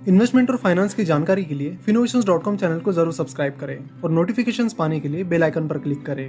Investment और finance की जानकारी के लिए फिनोवेशन चैनल को ज़रूर सब्सक्राइब करें और नोटिफिकेशंस पाने के लिए बेल आइकन पर क्लिक करें।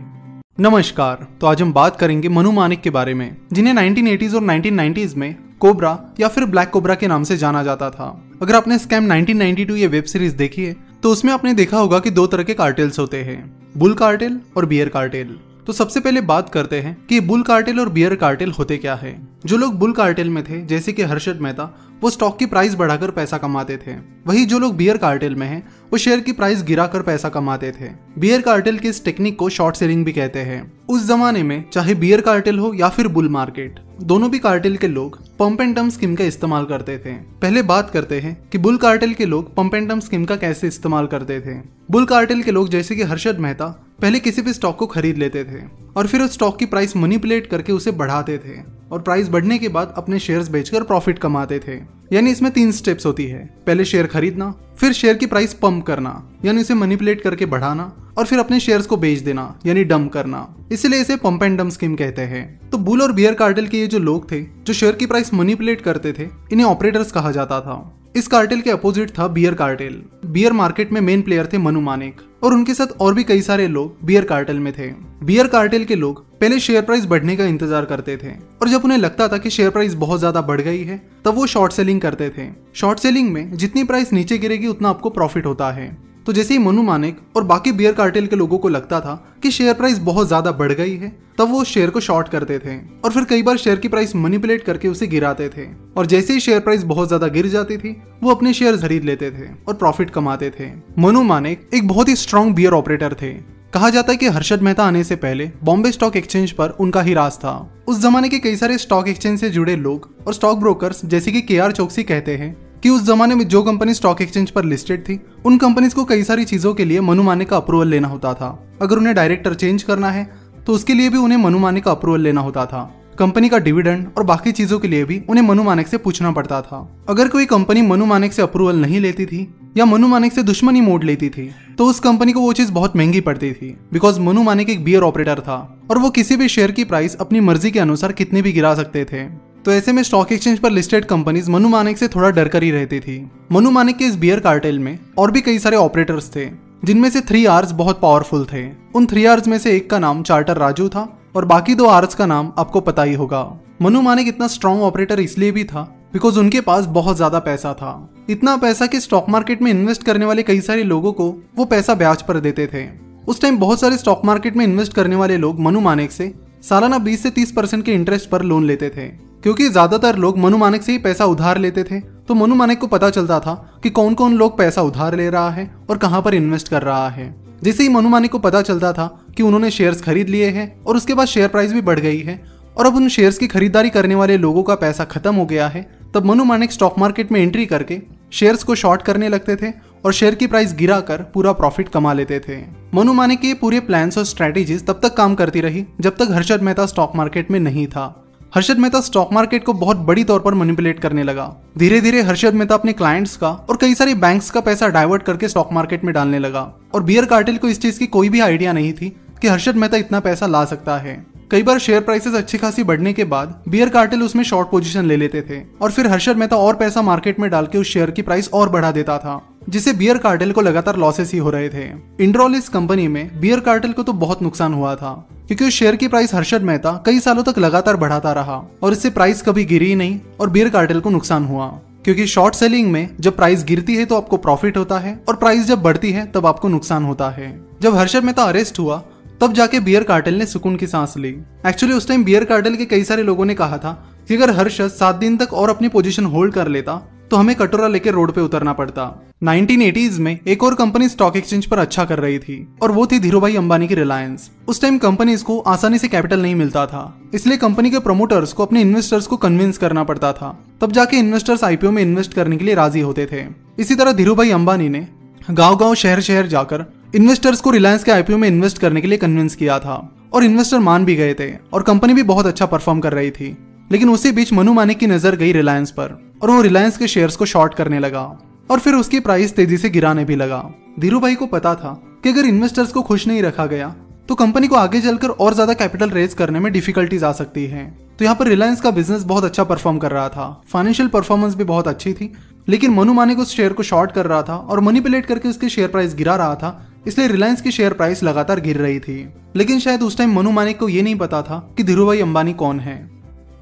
नमस्कार तो आज हम बात करेंगे मनु मानिक के बारे में, जिन्हें 1980s और 1990s में कोबरा या फिर ब्लैक कोबरा के नाम से जाना जाता था। अगर आपने स्कैम 1992 ये वेब सीरीज़ देखी है तो उसमें आपने देखा होगा कि दो तरह के कार्टेल्स होते हैं बुल कार्टेल और बियर कार्टेल तो सबसे पहले बात करते हैं कि बुल कार्टेल और बियर कार्टेल होते क्या है। जो लोग बुल कार्टेल में थे, जैसे कि हर्षद मेहता, वो स्टॉक की प्राइस बढ़ाकर पैसा कमाते थे। वही जो लोग बियर कार्टेल में हैं, वो शेयर की प्राइस गिराकर पैसा कमाते थे। बियर कार्टेल की इस टेक्निक को शॉर्ट सेलिंग भी कहते हैं। उस जमाने में, चाहे बियर कार्टेल हो या फिर बुल मार्केट, दोनों भी कार्टेल के लोग पंप एंड टम स्कीम का इस्तेमाल करते थे। पहले बात करते हैं कि बुल कार्टेल के लोग पंप एंड टम स्कीम का कैसे इस्तेमाल करते थे। बुल कार्टेल के लोग, जैसे कि हर्षद मेहता पहले किसी भी स्टॉक को खरीद लेते थे और फिर उस स्टॉक की प्राइस मनीपुलेट करके उसे बढ़ाते थे और प्राइस बढ़ने के बाद अपने शेयर्स बेचकर प्रॉफिट कमाते थे। यानी इसमें तीन स्टेप्स होती है। पहले शेयर खरीदना, फिर शेयर की प्राइस पंप करना, यानी उसे मनीपुलेट करके बढ़ाना और फिर अपने शेयर्स को बेच देना, यानी डम करना। इसलिए इसे पंप एंड डम स्कीम कहते हैं। तो बुल और बियर कार्टेल के ये जो लोग थे, जो शेयर की प्राइस मनीपुलेट करते थे, इन्हें ऑपरेटर्स कहा जाता था। इस कार्टेल के अपोजिट था बियर कार्टेल बियर मार्केट में मेन प्लेयर थे मनु मानिक और उनके साथ और भी कई सारे लोग बियर कार्टेल में थे. बियर कार्टेल के लोग पहले शेयर प्राइस बढ़ने का इंतज़ार करते थे और जब उन्हें लगता था कि शेयर प्राइस बहुत ज़्यादा बढ़ गई है, तब वो शॉर्ट सेलिंग करते थे. शॉर्ट सेलिंग में जितनी प्राइस नीचे गिरेगी, उतना आपको प्रॉफिट होता है. तो जैसे ही मनु मानिक और बाकी बियर कार्टेल के लोगों को लगता था कि शेयर प्राइस बहुत ज़्यादा बढ़ गई है, तब वो शेयर को शॉर्ट करते थे और फिर कई बार शेयर की प्राइस मनीपुलेट करके उसे गिराते थे। और जैसे ही शेयर प्राइस बहुत ज़्यादा गिर जाती थी, वो अपने शेयर खरीद लेते थे और प्रॉफिट कमाते थे। मनु मानिक एक बहुत ही स्ट्रॉन्ग बियर ऑपरेटर थे। कहा जाता है कि हर्षद मेहता आने से पहले बॉम्बे स्टॉक एक्सचेंज पर उनका ही राज था। उस जमाने के कई सारे स्टॉक एक्सचेंज से जुड़े लोग और स्टॉक ब्रोकर्स जैसे कि के आर चौकसी कहते हैं कि उस जमाने में जो कंपनी स्टॉक एक्सचेंज पर लिस्टेड थी, उन कंपनीज़ को कई सारी चीज़ों के लिए मनु माने का अप्रूवल लेना होता था। अगर उन्हें डायरेक्टर चेंज करना है तो उसके लिए भी उन्हें मनु माने का अप्रूवल लेना होता था। कंपनी का डिविडेंड और बाकी चीज़ों के लिए भी उन्हें मनु मानिक से पूछना पड़ता था। अगर कोई कंपनी मनु मानिक से अप्रूवल नहीं लेती थी, या मनु मानिक से दुश्मनी मोड़ लेती थी तो उस कंपनी को वो चीज़ बहुत महँगी पड़ती थी बिकॉज़ मनु मानिक एक बियर ऑपरेटर था, और वो किसी भी शेयर की प्राइस अपनी मर्ज़ी के अनुसार कितनी भी गिरा सकते थे। तो ऐसे में स्टॉक एक्सचेंज पर लिस्टेड कंपनीज़ मनु मानिक से थोड़ा डर कर ही रहती थी। मनु मानिक के इस बियर कार्टेल में और भी कई सारे ऑपरेटर्स थे, जिनमें से थ्री आर्स बहुत पावरफुल थे। उन थ्री आर्स में से एक का नाम चार्टर राजू था और बाकी दो आर्स का नाम आपको पता ही होगा। मनु मानिक इतना स्ट्रॉन्ग ऑपरेटर इसलिए भी था बिकॉज़ उनके पास बहुत ज़्यादा पैसा था। इतना पैसा कि स्टॉक मार्केट में इन्वेस्ट करने वाले कई सारे लोगों को वो पैसा ब्याज पर देते थे। उस टाइम बहुत सारे स्टॉक मार्केट में इन्वेस्ट करने वाले लोग मनु मानिक से सालाना 20 से 30 परसेंट के इंटरेस्ट पर लोन लेते थे। क्योंकि ज़्यादातर लोग मनु मानिक से ही पैसा उधार लेते थे तो मनु मानिक को पता चलता था कि कौन कौन लोग पैसा उधार ले रहा है और कहाँ पर इन्वेस्ट कर रहा है। जैसे ही मनु मानिक को पता चलता था कि उन्होंने शेयर्स खरीद लिए हैं और उसके बाद शेयर प्राइस भी बढ़ गई है और अब उन शेयर्स की खरीदारी करने वाले लोगों का पैसा खत्म हो गया है, तब मनु मानिक स्टॉक मार्केट में एंट्री करके शेयर्स को शॉर्ट करने लगते थे और शेयर की प्राइस गिरा कर पूरा प्रॉफिट कमा लेते थे। मनु मानिक के पूरे प्लान्स और स्ट्रेटेजीज तब तक काम करती रही जब तक हर्षद मेहता स्टॉक मार्केट में नहीं था। हर्षद मेहता स्टॉक मार्केट को बहुत बड़ी तौर पर मैनिपुलेट करने लगा। धीरे धीरे हर्षद मेहता अपने क्लाइंट्स का और कई सारे बैंक्स का पैसा डाइवर्ट करके स्टॉक मार्केट में डालने लगा। और बियर कार्टेल को इस चीज़ की कोई भी आइडिया नहीं थी कि हर्षद मेहता इतना पैसा ला सकता है। कई बार शेयर प्राइसेस अच्छी खासी बढ़ने के बाद बियर कार्टेल उसमें शॉर्ट पोजीशन ले लेते थे और फिर हर्षद मेहता और पैसा मार्केट में डाल के उस शेयर की प्राइस और बढ़ा देता था जिसे बियर कार्टेल को लगातार लॉसेस ही हो रहे थे। इंड्रोल इस कंपनी में बियर कार्टेल को तो बहुत नुकसान हुआ था। क्योंकि उस शेयर की प्राइस हर्षद मेहता कई सालों तक लगातार बढ़ाता रहा और इससे प्राइस कभी गिरी नहीं और बियर कार्टेल को नुकसान हुआ। क्योंकि शॉर्ट सेलिंग में जब प्राइस गिरती है तो आपको प्रॉफिट होता है और प्राइस जब बढ़ती है तब आपको नुकसान होता है। जब हर्षद मेहता अरेस्ट हुआ, तब जाके बियर कार्टेल ने सुकून की सांस ली। एक्चुअली उस टाइम बियर कार्टेल के कई सारे लोगों ने कहा था कि अगर हर्षद सात दिन तक और अपनी पोजीशन होल्ड कर लेता तो हमें कटोरा लेकर रोड पे उतरना पड़ता। 1980s में एक और कंपनी स्टॉक एक्सचेंज पर अच्छा कर रही थी, और वो थी धीरू भाई अंबानी की रिलायंस। उस टाइम कंपनीज़ को आसानी से कैपिटल नहीं मिलता था, इसलिए कंपनी के प्रमोटर्स को अपने इन्वेस्टर्स को कन्विंस करना पड़ता था, तब जाके इन्वेस्टर्स आईपीओ में इन्वेस्ट करने के लिए राज़ी होते थे। इसी तरह धीरू भाई अंबानी ने गाँव गाँव शहर शहर जाकर इन्वेस्टर्स को रिलायंस के आईपीओ में इन्वेस्ट करने के लिए कन्विंस किया था, और इन्वेस्टर मान भी गए थे, और कंपनी भी बहुत अच्छा परफॉर्म कर रही थी। लेकिन उसी बीच मनु मानिक की नज़र गई रिलायंस पर, और वो रिलायंस के शेयर्स को शॉर्ट करने लगा। और फिर उसकी प्राइस तेज़ी से गिराने भी लगा। धीरू भाई को पता था कि अगर इन्वेस्टर्स को खुश नहीं रखा गया तो कंपनी को आगे चलकर और ज़्यादा कैपिटल रेज करने में डिफिकल्टीज आ सकती है। तो यहाँ पर रिलायंस का बिज़नेस बहुत अच्छा परफॉर्म कर रहा था। फाइनेंशियल परफॉर्मेंस भी बहुत अच्छी थी, लेकिन मनु मानिक उस शेयर को शॉर्ट कर रहा था और मनीपुलेट करके उसके शेयर प्राइस गिरा रहा था, इसलिए रिलायंस की शेयर प्राइस लगातार गिर रही थी। लेकिन शायद उस टाइम मनु मानिक को ये नहीं पता था कि धीरूभाई अंबानी कौन है।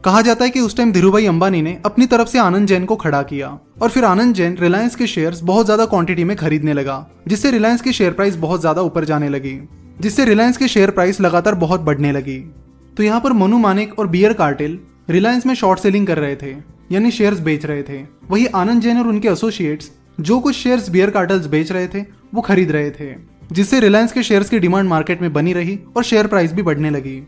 कहा जाता है कि उस टाइम धीरूभाई अंबानी ने अपनी तरफ़ से आनंद जैन को खड़ा किया और फिर आनंद जैन रिलायंस के शेयर्स बहुत ज़्यादा क्वांटिटी में खरीदने लगा, जिससे रिलायंस की शेयर प्राइस बहुत ज़्यादा ऊपर जाने लगी, जिससे रिलायंस की शेयर प्राइस लगातार बहुत बढ़ने लगी। तो यहाँ पर मनु मानिक और बियर कार्टेल रिलायंस में शॉर्ट सेलिंग कर रहे थे, यानी शेयर्स बेच रहे थे। वही आनंद जैन और उनके एसोसिएट्स जो कुछ शेयर्स बियर कार्टल्स बेच रहे थे, वो खरीद रहे थे, जिससे रिलायंस के शेयर्स की डिमांड मार्केट में बनी रही और शेयर प्राइस भी बढ़ने लगी।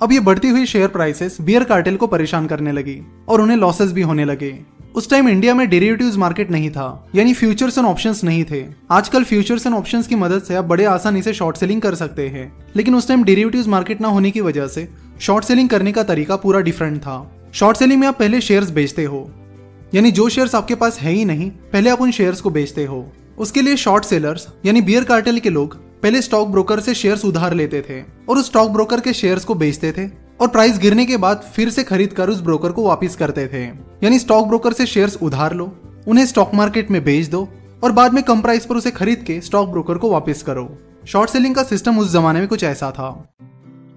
अब ये बढ़ती हुई शेयर प्राइसेस बियर कार्टेल को परेशान करने लगी और उन्हें लॉसेस भी होने लगे। उस टाइम इंडिया में डेरिवेटिव्स मार्केट नहीं था, यानी फ्यूचर्स एंड ऑप्शंस नहीं थे। आजकल फ्यूचर्स एंड ऑप्शंस की मदद से आप बड़े आसानी से शॉर्ट सेलिंग कर सकते हैं। लेकिन उस टाइम डेरिवेटिव्स मार्केट ना होने की वजह से शॉर्ट सेलिंग करने का तरीका पूरा डिफरेंट था। शॉर्ट सेलिंग में आप पहले शेयर्स बेचते हो, यानी जो शेयर्स आपके पास है ही नहीं, पहले आप उन शेयर्स को बेचते हो। उसके लिए शॉर्ट सेलर्स यानी बियर कार्टेल के लोग पहले स्टॉक ब्रोकर से शेयर्स उधार लेते थे और उस स्टॉक ब्रोकर के शेयर्स को बेचते थे और प्राइस गिरने के बाद फिर से खरीद कर उस ब्रोकर को वापस करते थे। यानी स्टॉक ब्रोकर से शेयर्स उधार लो, उन्हें स्टॉक मार्केट में बेच दो और बाद में कम प्राइस पर उसे खरीद के स्टॉक ब्रोकर को वापस करो। शॉर्ट सेलिंग का सिस्टम उस जमाने में कुछ ऐसा था।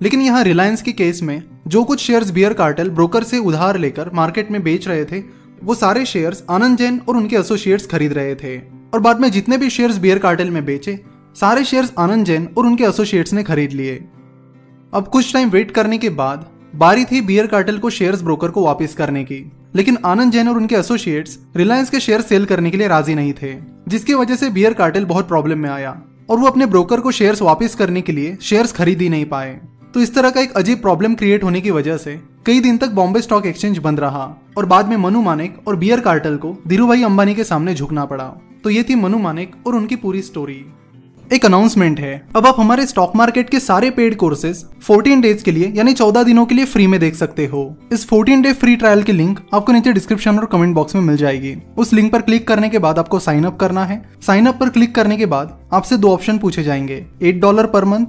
लेकिन यहाँ रिलायंस के केस में जो कुछ शेयर्स बियर कार्टेल ब्रोकर से उधार लेकर मार्केट में बेच रहे थे, वो सारे शेयर्स आनंद जैन और उनके एसोसिएट्स खरीद रहे थे। और बाद में जितने भी शेयर्स बियर कार्टेल में बेचे सारे शेयर्स आनंद जैन और उनके एसोसिएट्स ने खरीद लिए। अब कुछ टाइम वेट करने के बाद, बारी थी बियर कार्टेल को शेयर्स ब्रोकर को वापस करने की। लेकिन आनंद जैन और उनके एसोसिएट्स रिलायंस के शेयर सेल करने के लिए राज़ी नहीं थे, जिसकी वजह से बियर कार्टेल बहुत प्रॉब्लम में आया और वो अपने ब्रोकर को शेयर्स वापस करने के लिए शेयर्स खरीद ही नहीं पाए। तो इस तरह का एक अजीब प्रॉब्लम क्रिएट होने की वजह से कई दिन तक बॉम्बे स्टॉक एक्सचेंज बंद रहा और बाद में मनु मानिक और बियर कार्टल को धीरूभाई अंबानी के सामने झुकना पड़ा। तो ये थी मनु मानिक और उनकी पूरी स्टोरी एक अनाउंसमेंट है। अब आप हमारे स्टॉक मार्केट के सारे पेड कोर्सेज 14 डेज़ के लिए, यानी 14 दिनों के लिए फ्री में देख सकते हो। इस 14 डे फ्री ट्रायल की लिंक आपको नीचे डिस्क्रिप्शन और कमेंट बॉक्स में मिल जाएगी। उस लिंक पर क्लिक करने के बाद आपको साइन अप करना है। साइन अप पर क्लिक करने के बाद आपसे दो ऑप्शन पूछे जाएँगे। Eight dollar per month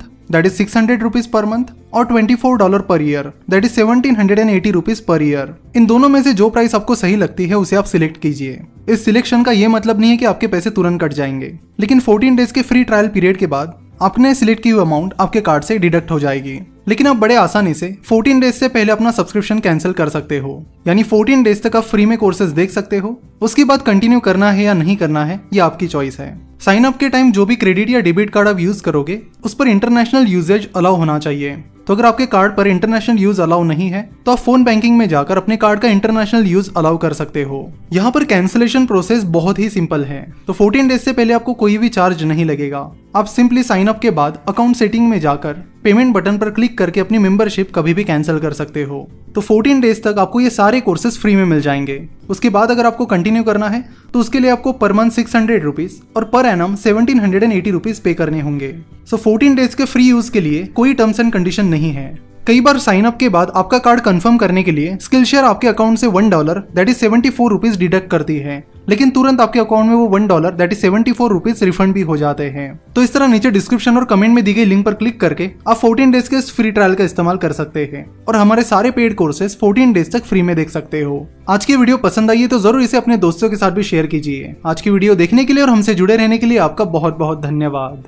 is six hundred rupees per month और twenty four dollar per year that is seventeen hundred and eighty rupees per year इन दोनों में से जो प्राइस आपको सही लगती है, उसे आप सिलेक्ट कीजिए। इस सिलेक्शन का ये मतलब नहीं है कि आपके पैसे तुरंत कट जाएँगे। लेकिन 14 डेज़ के फ्री ट्रायल पीरियड के बाद, आपने सिलेक्ट की हुई अमाउंट आपके कार्ड से डिडक्ट हो जाएगी। लेकिन आप बड़े आसानी से 14 डेज़ से पहले अपना सब्सक्रिप्शन कैंसिल कर सकते हो। यानी 14 डेज़ तक आप फ्री में कोर्सेज देख सकते हो। उसके बाद कंटिन्यू करना है या नहीं करना है, ये आपकी चॉइस है। साइन अप के टाइम जो भी क्रेडिट या डेबिट कार्ड आप यूज़ करोगे, उस पर इंटरनेशनल यूजेज अलाउ होना चाहिए। तो अगर आपके कार्ड पर इंटरनेशनल यूज़ अलाउ नहीं है तो आप फ़ोन बैंकिंग में जाकर अपने कार्ड का इंटरनेशनल यूज़ अलाउ कर सकते हो। यहाँ पर कैंसिलेशन प्रोसेस बहुत ही सिंपल है। तो 14 डेज़ से पहले आपको कोई भी चार्ज नहीं लगेगा। आप सिंपली साइन अप के बाद अकाउंट सेटिंग में जाकर पेमेंट बटन पर क्लिक करके अपनी मेंबरशिप कभी भी कैंसिल कर सकते हो। तो 14 डेज़ तक आपको ये सारे कोर्सेज फ्री में मिल जाएँगे। उसके बाद अगर आपको कंटिन्यू करना है तो उसके लिए आपको per month six hundred rupees और per annum seventeen hundred and eighty rupees pay करने होंगे। सो फोर्टीन डेज़ के फ्री यूज़ के लिए कोई टर्म्स एंड कंडीशन नहीं है। कई बार साइन अप के बाद आपका कार्ड कंफर्म करने के लिए स्किल शेयर आपके अकाउंट से one dollar that is seventy four rupees deduct करती है। लेकिन तुरंत आपके अकाउंट में वो one dollar that is seventy four rupees refund भी हो जाते हैं। तो इस तरह नीचे डिस्क्रिप्शन और कमेंट में दी गई लिंक पर क्लिक करके आप फोर्टीन डेज़ के इस फ्री ट्रायल का इस्तेमाल कर सकते हैं। और हमारे सारे पेड कोर्सेज फोर्टीन डेज़ तक फ्री में देख सकते हो। आज की वीडियो पसंद आई है तो ज़रूर इसे अपने दोस्तों के साथ भी शेयर कीजिए। आज की वीडियो देखने के लिए और हमसे जुड़े रहने के लिए आपका बहुत बहुत धन्यवाद।